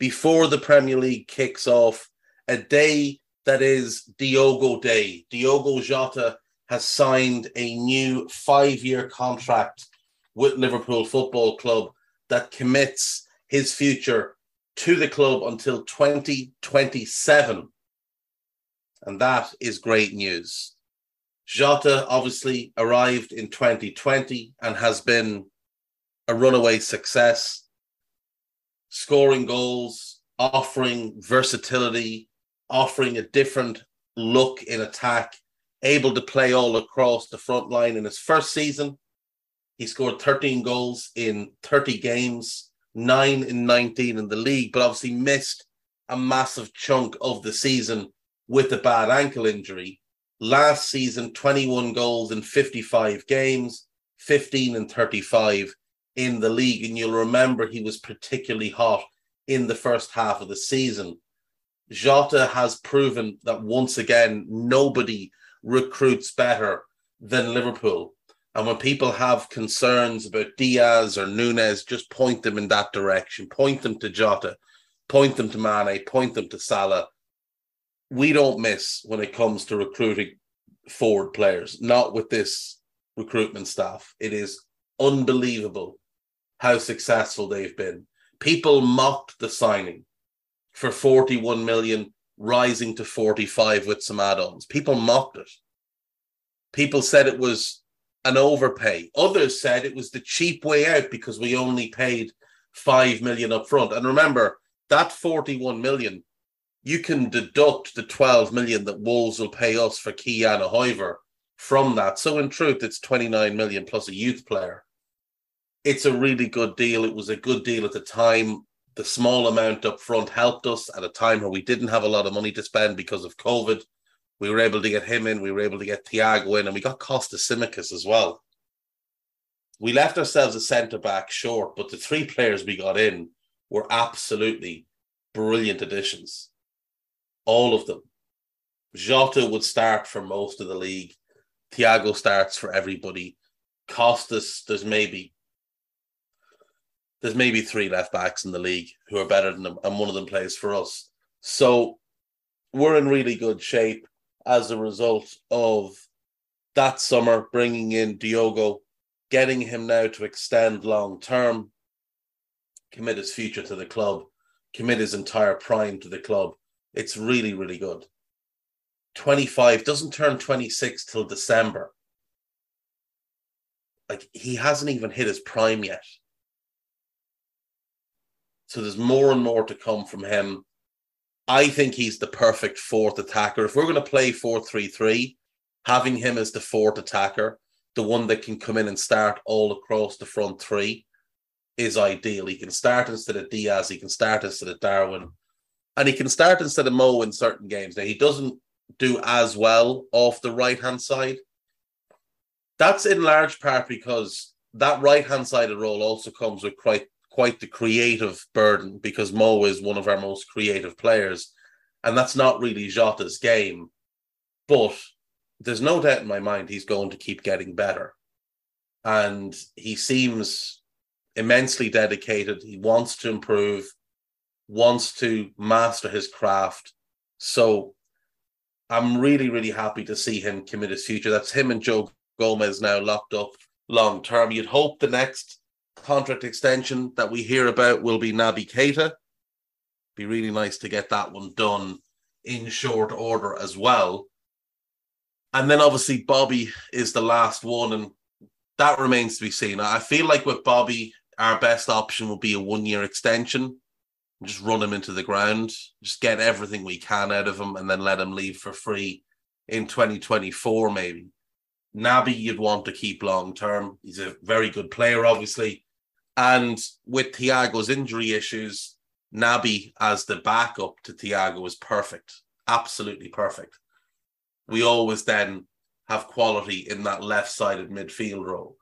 before the Premier League kicks off. A day that is Diogo Day. Diogo Jota has signed a new five year contract with Liverpool Football Club that commits his future to the club until 2027. And that is great news. Jota obviously arrived in 2020 and has been a runaway success, scoring goals, offering versatility, offering a different look in attack, able to play all across the front line in his first season. He scored 13 goals in 30 games, nine in 19 in the league, but obviously missed a massive chunk of the season with a bad ankle injury. Last season, 21 goals in 55 games, 15 and 35 in the league. And you'll remember he was particularly hot in the first half of the season. Jota has proven that once again, nobody recruits better than Liverpool. And when people have concerns about Diaz or Nunez, just point them in that direction. Point them to Jota, point them to Mane, point them to Salah. We don't miss when it comes to recruiting forward players, not with this recruitment staff. It is unbelievable how successful they've been. People mocked the signing for 41 million, rising to 45 with some add ons. People mocked it. People said it was an overpay. Others said it was the cheap way out because we only paid 5 million up front. And remember, that 41 million, you can deduct the 12 million that Wolves will pay us for Ki-Jana Hoever from that. So in truth, it's 29 million plus a youth player. It's a really good deal. It was a good deal at the time. The small amount up front helped us at a time where we didn't have a lot of money to spend because of COVID. We were able to get him in, we were able to get Thiago in, and we got Kostas Tsimikas as well. We left ourselves a centre back short, but the three players we got in were absolutely brilliant additions. All of them. Jota would start for most of the league. Thiago starts for everybody. Costas, there's maybe there's maybe three left backs in the league who are better than them, and one of them plays for us. So we're in really good shape as a result of that summer bringing in Diogo, getting him now to extend long term, commit his future to the club, commit his entire prime to the club. It's really, really good. 25 doesn't turn 26 till December. Like he hasn't even hit his prime yet. So there's more and more to come from him. I think he's the perfect fourth attacker. If we're going to play 4 3 3, having him as the fourth attacker, the one that can come in and start all across the front three, is ideal. He can start instead of Diaz, he can start instead of Darwin, and he can start instead of Mo in certain games. Now, he doesn't do as well off the right hand side. That's in large part because that right hand sided role also comes with quite quite the creative burden because Mo is one of our most creative players, and that's not really Jota's game. But there's no doubt in my mind he's going to keep getting better, and he seems immensely dedicated. He wants to improve, wants to master his craft. So I'm really, really happy to see him commit his future. That's him and Joe Gomez now locked up long term. You'd hope the next contract extension that we hear about will be Naby Keita. Be really nice to get that one done in short order as well. And then obviously Bobby is the last one, and that remains to be seen. I feel like with Bobby, our best option would be a one year extension. Just run him into the ground, just get everything we can out of him, and then let him leave for free in 2024, maybe. Naby, you'd want to keep long term. He's a very good player, obviously. And with Thiago's injury issues, Naby as the backup to Thiago is perfect. Absolutely perfect. We always then have quality in that left sided midfield role.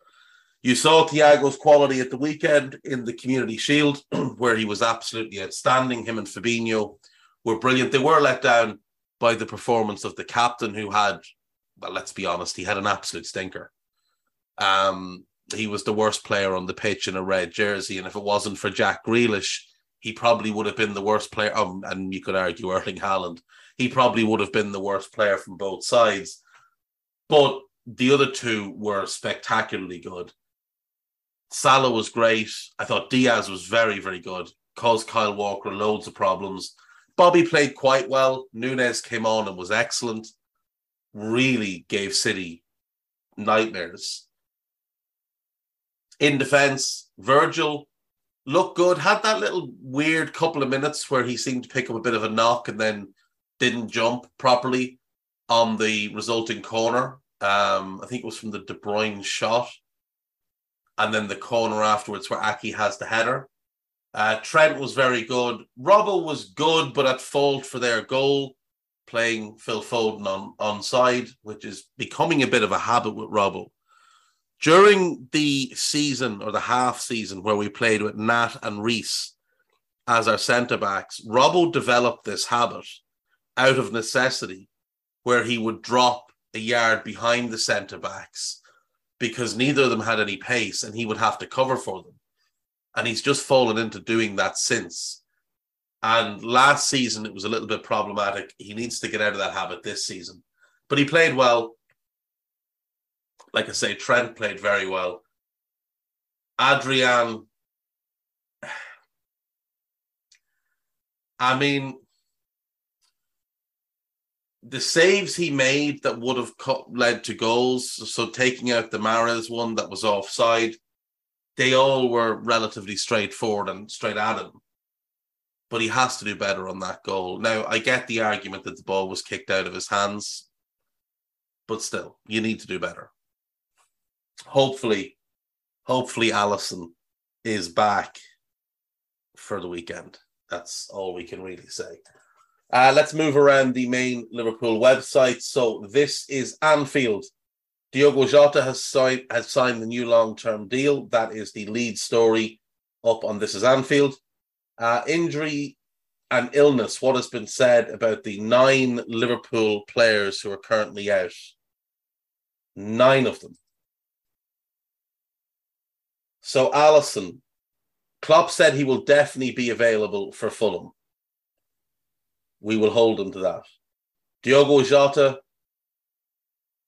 You saw Thiago's quality at the weekend in the Community Shield, where he was absolutely outstanding. Him and Fabinho were brilliant. They were let down by the performance of the captain, who had well, let's be honest, he had an absolute stinker. Um, he was the worst player on the pitch in a red jersey, and if it wasn't for Jack Grealish, he probably would have been the worst player. Um, and you could argue Erling Haaland, he probably would have been the worst player from both sides. But the other two were spectacularly good. Salah was great. I thought Diaz was very, very good. Caused Kyle Walker loads of problems. Bobby played quite well. Nunez came on and was excellent really gave City nightmares. In defense, Virgil looked good, had that little weird couple of minutes where he seemed to pick up a bit of a knock and then didn't jump properly on the resulting corner. Um, I think it was from the De Bruyne shot. And then the corner afterwards where Aki has the header. Uh, Trent was very good. Robbo was good, but at fault for their goal playing Phil Foden on, on side, which is becoming a bit of a habit with Robbo. During the season or the half season where we played with Nat and Reese as our centre backs, Robbo developed this habit out of necessity where he would drop a yard behind the centre backs because neither of them had any pace and he would have to cover for them. And he's just fallen into doing that since. And last season, it was a little bit problematic. He needs to get out of that habit this season. But he played well. Like I say, Trent played very well. Adrian, I mean, the saves he made that would have led to goals, so taking out the Mahrez one that was offside, they all were relatively straightforward and straight at him but he has to do better on that goal. Now, I get the argument that the ball was kicked out of his hands, but still, you need to do better. Hopefully, hopefully, Alisson is back for the weekend. That's all we can really say. Uh, let's move around the main Liverpool website. So this is Anfield. Diogo Jota has signed has signed the new long term deal. That is the lead story up on This Is Anfield. Uh, injury and illness, what has been said about the nine Liverpool players who are currently out? Nine of them. So Alisson, Klopp said he will definitely be available for Fulham. We will hold him to that. Diogo Jota,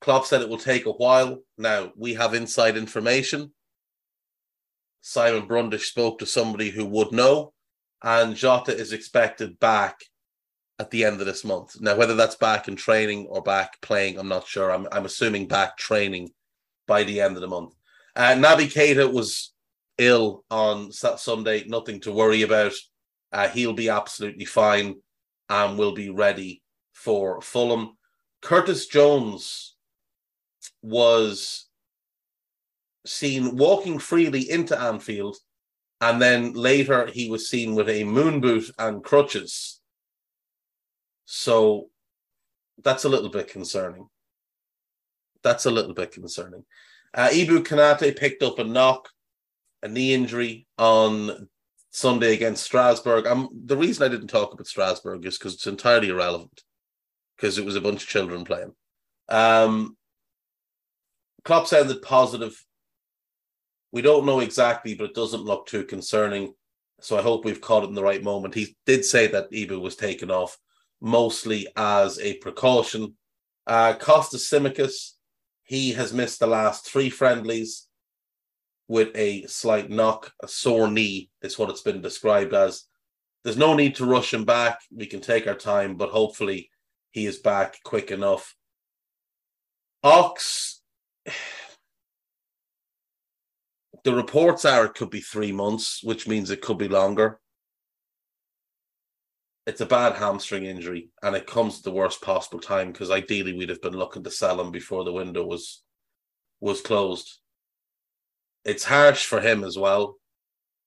Klopp said it will take a while. Now, we have inside information. Simon Brundish spoke to somebody who would know and Jota is expected back at the end of this month. Now, whether that's back in training or back playing, I'm not sure. I'm, I'm assuming back training by the end of the month. Uh, Naby Keita was ill on Sunday, nothing to worry about. Uh, he'll be absolutely fine and will be ready for Fulham. Curtis Jones was seen walking freely into Anfield and then later he was seen with a moon boot and crutches. So that's a little bit concerning. That's a little bit concerning. Uh, Ibou Konate picked up a knock, a knee injury on Sunday against Strasbourg. Um, the reason I didn't talk about Strasbourg is because it's entirely irrelevant because it was a bunch of children playing. Um, Klopp sounded positive. We don't know exactly, but it doesn't look too concerning. So I hope we've caught it in the right moment. He did say that Ibou was taken off mostly as a precaution. Uh, Kostas Tsimikas, he has missed the last three friendlies with a slight knock, a sore knee, is what it's been described as. There's no need to rush him back. We can take our time, but hopefully he is back quick enough. Ox, the reports are it could be three months, which means it could be longer. It's a bad hamstring injury, and it comes at the worst possible time because ideally we'd have been looking to sell him before the window was was closed it's harsh for him as well.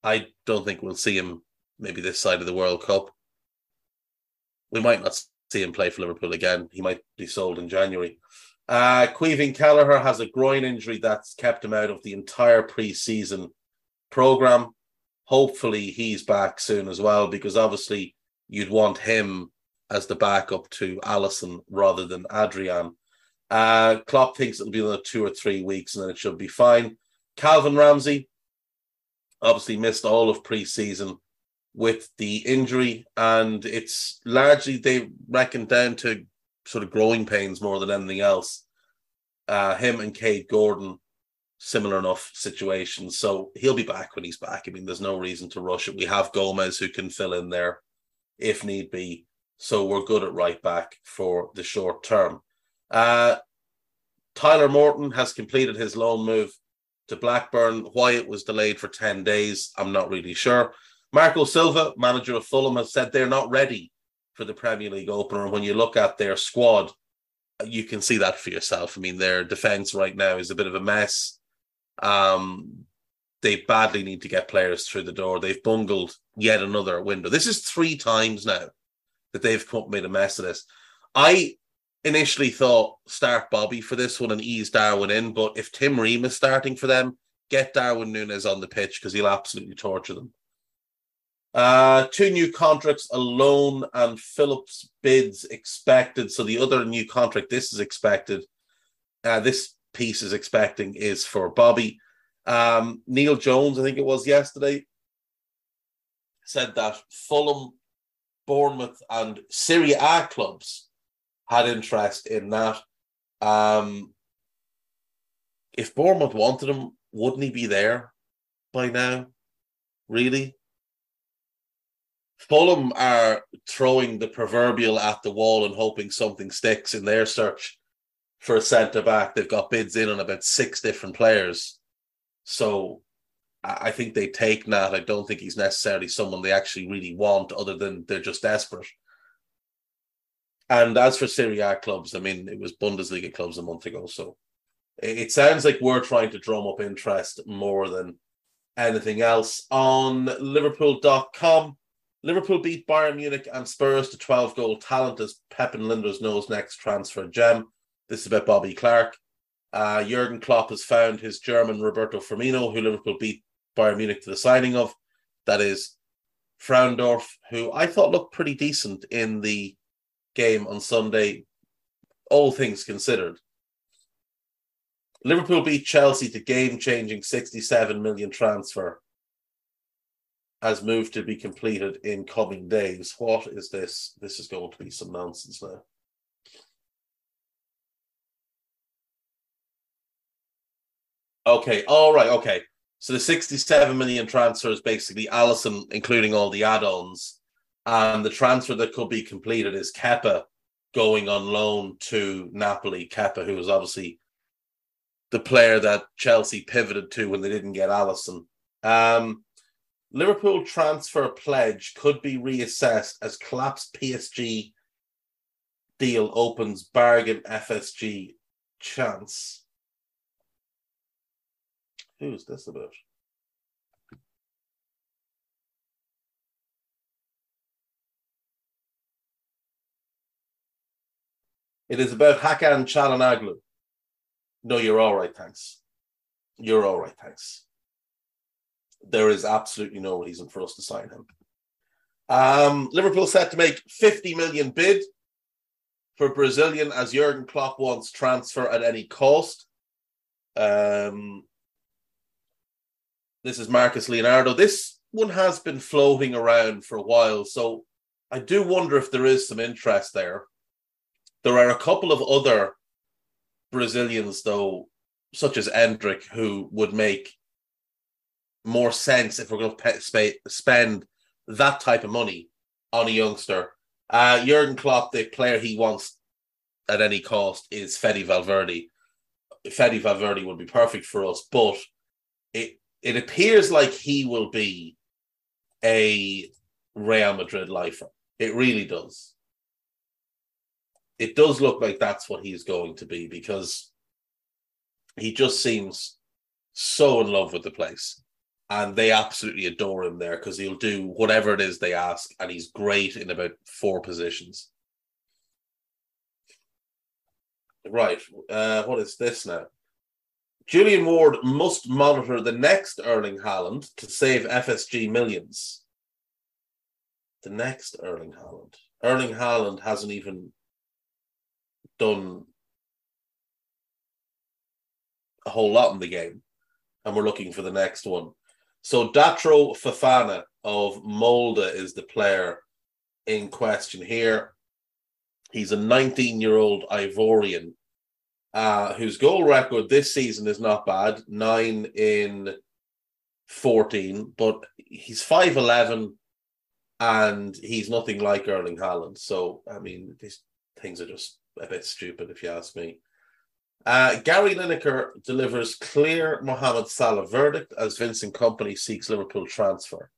I don't think we'll see him maybe this side of the World Cup. We might not see him play for Liverpool again. He might be sold in January. Uh, Caoimhín Kelleher has a groin injury that's kept him out of the entire pre-season program. Hopefully, he's back soon as well, because obviously you'd want him as the backup to Alisson rather than Adrian. Uh, Klopp thinks it'll be another two or three weeks, and then it should be fine. Calvin Ramsey obviously missed all of preseason with the injury, and it's largely they reckon down to sort of growing pains more than anything else. Uh, him and Kaide Gordon, similar enough situations. So he'll be back when he's back. I mean, there's no reason to rush it. We have Gomez who can fill in there if need be. So we're good at right back for the short term. Uh, Tyler Morton has completed his loan move to Blackburn. Why it was delayed for 10 days, I'm not really sure. Marco Silva, manager of Fulham, has said they're not ready for the Premier League opener. And when you look at their squad, you can see that for yourself. I mean, their defense right now is a bit of a mess. Um, they badly need to get players through the door. They've bungled yet another window. This is three times now that they've come made a mess of this. I initially thought start Bobby for this one and ease Darwin in, but if Tim Ream is starting for them, get Darwin Núñez on the pitch because he'll absolutely torture them. Uh, two new contracts, alone and Phillips bids expected. So the other new contract, this is expected. Uh, this piece is expecting is for Bobby. Um, Neil Jones, I think it was yesterday, said that Fulham, Bournemouth, and Serie A clubs had interest in that. Um, if Bournemouth wanted him, wouldn't he be there by now? Really? Fulham are throwing the proverbial at the wall and hoping something sticks in their search for a centre back. They've got bids in on about six different players. So I think they take Nat. I don't think he's necessarily someone they actually really want, other than they're just desperate. And as for Serie A clubs, I mean, it was Bundesliga clubs a month ago. So it sounds like we're trying to drum up interest more than anything else. On Liverpool.com, Liverpool beat Bayern Munich and Spurs to 12 goal talent as Pep Lijnders nose next transfer gem. This is about Bobby Clark. Uh, Jurgen Klopp has found his German Roberto Firmino, who Liverpool beat Bayern Munich to the signing of. That is Frauendorf, who I thought looked pretty decent in the game on Sunday, all things considered. Liverpool beat Chelsea to game changing 67 million transfer as moved to be completed in coming days. What is this? This is going to be some nonsense now. Okay, all right, okay. So the 67 million transfer is basically Alisson, including all the add ons, and the transfer that could be completed is Kepa going on loan to Napoli. Kepa, who was obviously the player that Chelsea pivoted to when they didn't get Alisson. Um, Liverpool transfer pledge could be reassessed as collapsed PSG deal opens bargain FSG chance. Who's this about? It is about Hakan Calhanoglu. No, you're all right, thanks. You're all right, thanks. There is absolutely no reason for us to sign him. Um, Liverpool set to make 50 million bid for Brazilian as Jurgen Klopp wants transfer at any cost. Um, this is Marcos Leonardo. This one has been floating around for a while, so I do wonder if there is some interest there. There are a couple of other Brazilians, though, such as Endrick, who would make more sense if we're going to spend that type of money on a youngster. Uh, Jurgen Klopp, the player he wants at any cost is Fede Valverde. Fede Valverde would be perfect for us, but it it appears like he will be a Real Madrid lifer. It really does. It does look like that's what he's going to be because he just seems so in love with the place. And they absolutely adore him there because he'll do whatever it is they ask, and he's great in about four positions. Right. Uh, what is this now? Julian Ward must monitor the next Erling Haaland to save FSG millions. The next Erling Haaland. Erling Haaland hasn't even done a whole lot in the game, and we're looking for the next one. So Datro Fofana of Molde is the player in question here. He's a 19 year old Ivorian uh, whose goal record this season is not bad nine in 14, but he's 5'11 and he's nothing like Erling Haaland. So, I mean, these things are just a bit stupid if you ask me. Uh, Gary Lineker delivers clear Mohamed Salah verdict as Vincent Kompany seeks Liverpool transfer.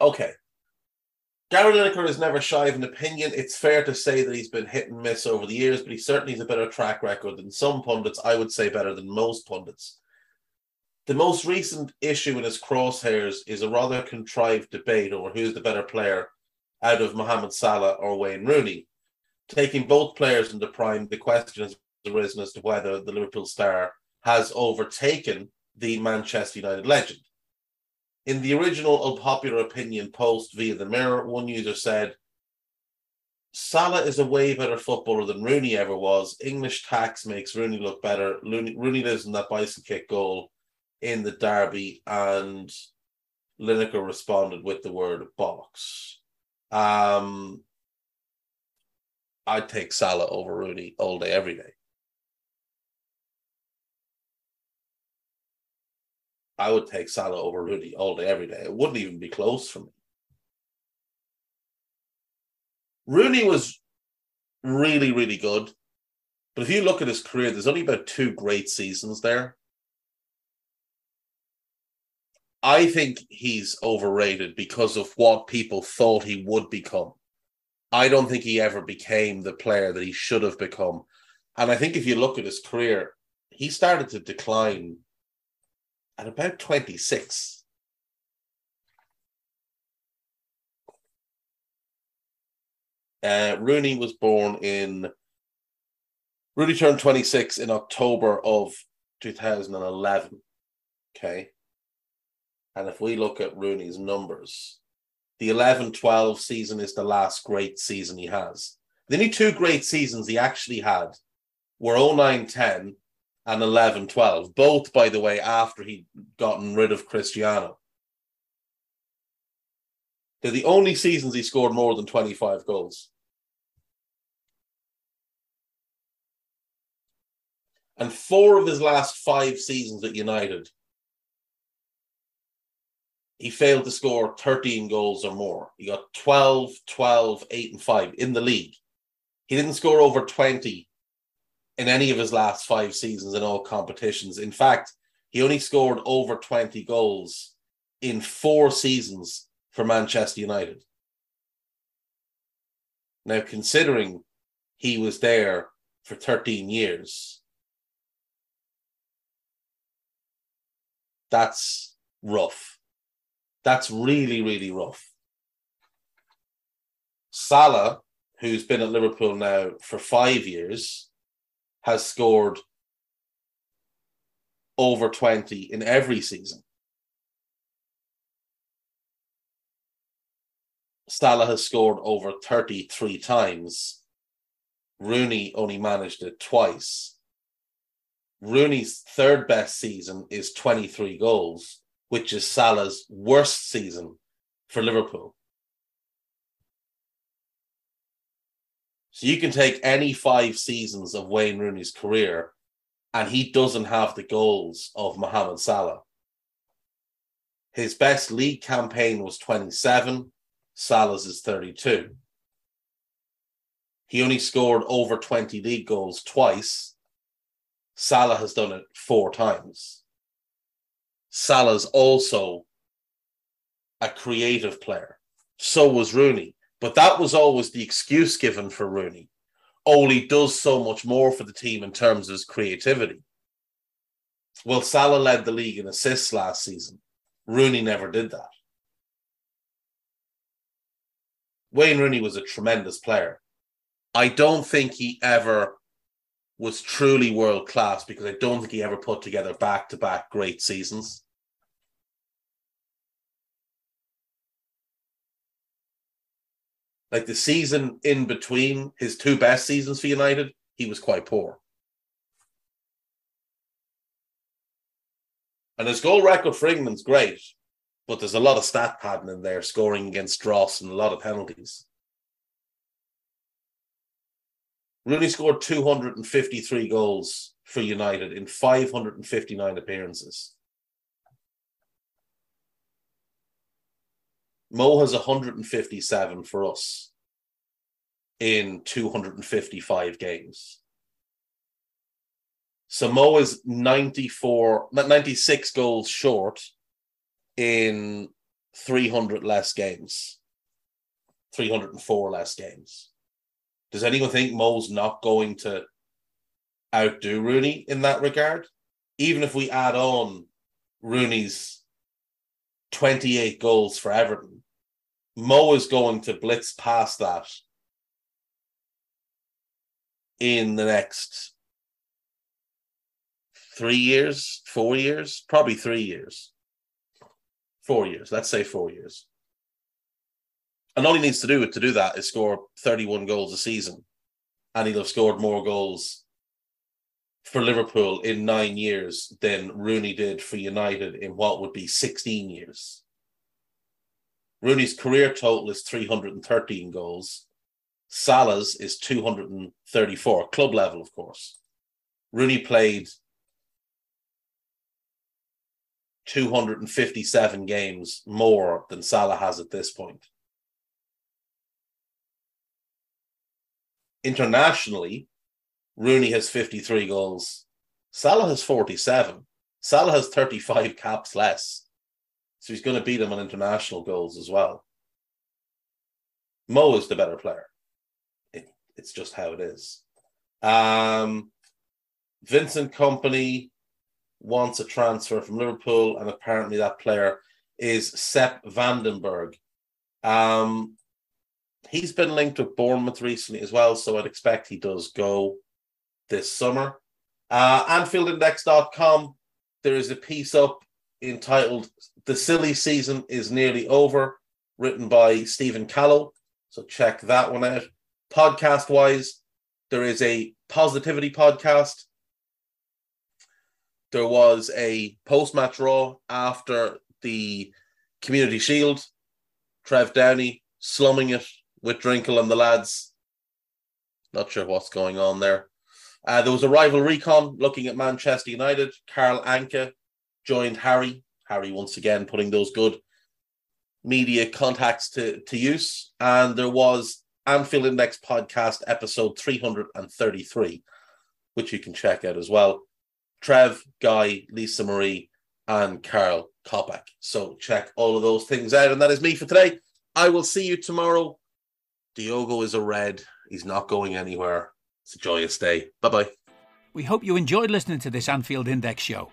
Okay. Gary Lineker is never shy of an opinion. It's fair to say that he's been hit and miss over the years, but he certainly has a better track record than some pundits. I would say better than most pundits. The most recent issue in his crosshairs is a rather contrived debate over who's the better player out of Mohamed Salah or Wayne Rooney. Taking both players into prime, the question has arisen as to whether the Liverpool star has overtaken the Manchester United legend. In the original unpopular opinion post via the Mirror, one user said, Salah is a way better footballer than Rooney ever was. English tax makes Rooney look better. Rooney, lives in that bison kick goal in the derby, and Lineker responded with the word bollocks. Um, I'd take Salah over Rooney all day, every day. I would take Salah over Rooney all day, every day. It wouldn't even be close for me. Rooney was really, really good. But if you look at his career, there's only about two great seasons there. I think he's overrated because of what people thought he would become. I don't think he ever became the player that he should have become. And I think if you look at his career, he started to decline at about 26. Uh, Rooney was born in. Rooney turned 26 in October of 2011. Okay. And if we look at Rooney's numbers, the 11 12 season is the last great season he has. The only two great seasons he actually had were 09 10 and 11 12, both, by the way, after he'd gotten rid of Cristiano. They're the only seasons he scored more than 25 goals. And four of his last five seasons at United he failed to score 13 goals or more. He got 12, 12, 8, and 5 in the league. He didn't score over 20 in any of his last five seasons in all competitions. In fact, he only scored over 20 goals in four seasons for Manchester United. Now, considering he was there for 13 years, that's rough. That's really, really rough. Salah, who's been at Liverpool now for five years, has scored over 20 in every season. Salah has scored over 33 times. Rooney only managed it twice. Rooney's third best season is 23 goals, which is Salah's worst season for Liverpool. So you can take any five seasons of Wayne Rooney's career, and he doesn't have the goals of Mohamed Salah. His best league campaign was 27, Salah's is 32. He only scored over 20 league goals twice. Salah has done it four times. Salah's also a creative player. So was Rooney. But that was always the excuse given for Rooney. Oli does so much more for the team in terms of his creativity. Well, Salah led the league in assists last season. Rooney never did that. Wayne Rooney was a tremendous player. I don't think he ever was truly world class because I don't think he ever put together back to back great seasons. Like the season in between his two best seasons for United, he was quite poor. And his goal record for England's great, but there's a lot of stat padding in there, scoring against Dross and a lot of penalties. Rooney scored 253 goals for United in 559 appearances. Mo has 157 for us in 255 games. So Mo is 94, 96 goals short in 300 less games, 304 less games. Does anyone think Mo's not going to outdo Rooney in that regard? Even if we add on Rooney's 28 goals for Everton, Mo is going to blitz past that in the next three years, four years, probably three years, four years. Let's say four years. And all he needs to do to do that is score 31 goals a season. And he'll have scored more goals for Liverpool in nine years than Rooney did for United in what would be 16 years. Rooney's career total is 313 goals. Salah's is 234, club level, of course. Rooney played 257 games more than Salah has at this point. Internationally, Rooney has 53 goals. Salah has 47. Salah has 35 caps less. So he's going to beat him on international goals as well. Mo is the better player. It, it's just how it is. Um, Vincent Kompany wants a transfer from Liverpool, and apparently that player is Sepp van den Berg. Um, he's been linked with Bournemouth recently as well, so I'd expect he does go this summer. Uh, AnfieldIndex.com, there is a piece up entitled The Silly Season is Nearly Over, written by Stephen Callow. So check that one out. Podcast wise, there is a positivity podcast. There was a post match raw after the Community Shield. Trev Downey slumming it with Drinkle and the lads. Not sure what's going on there. Uh, there was a rival recon looking at Manchester United. Carl Anka joined Harry. Harry once again putting those good media contacts to, to use. And there was Anfield Index podcast episode 333, which you can check out as well. Trev, Guy, Lisa Marie, and Karl Coppack. So check all of those things out. And that is me for today. I will see you tomorrow. Diogo is a red. He's not going anywhere. It's a joyous day. Bye bye. We hope you enjoyed listening to this Anfield Index show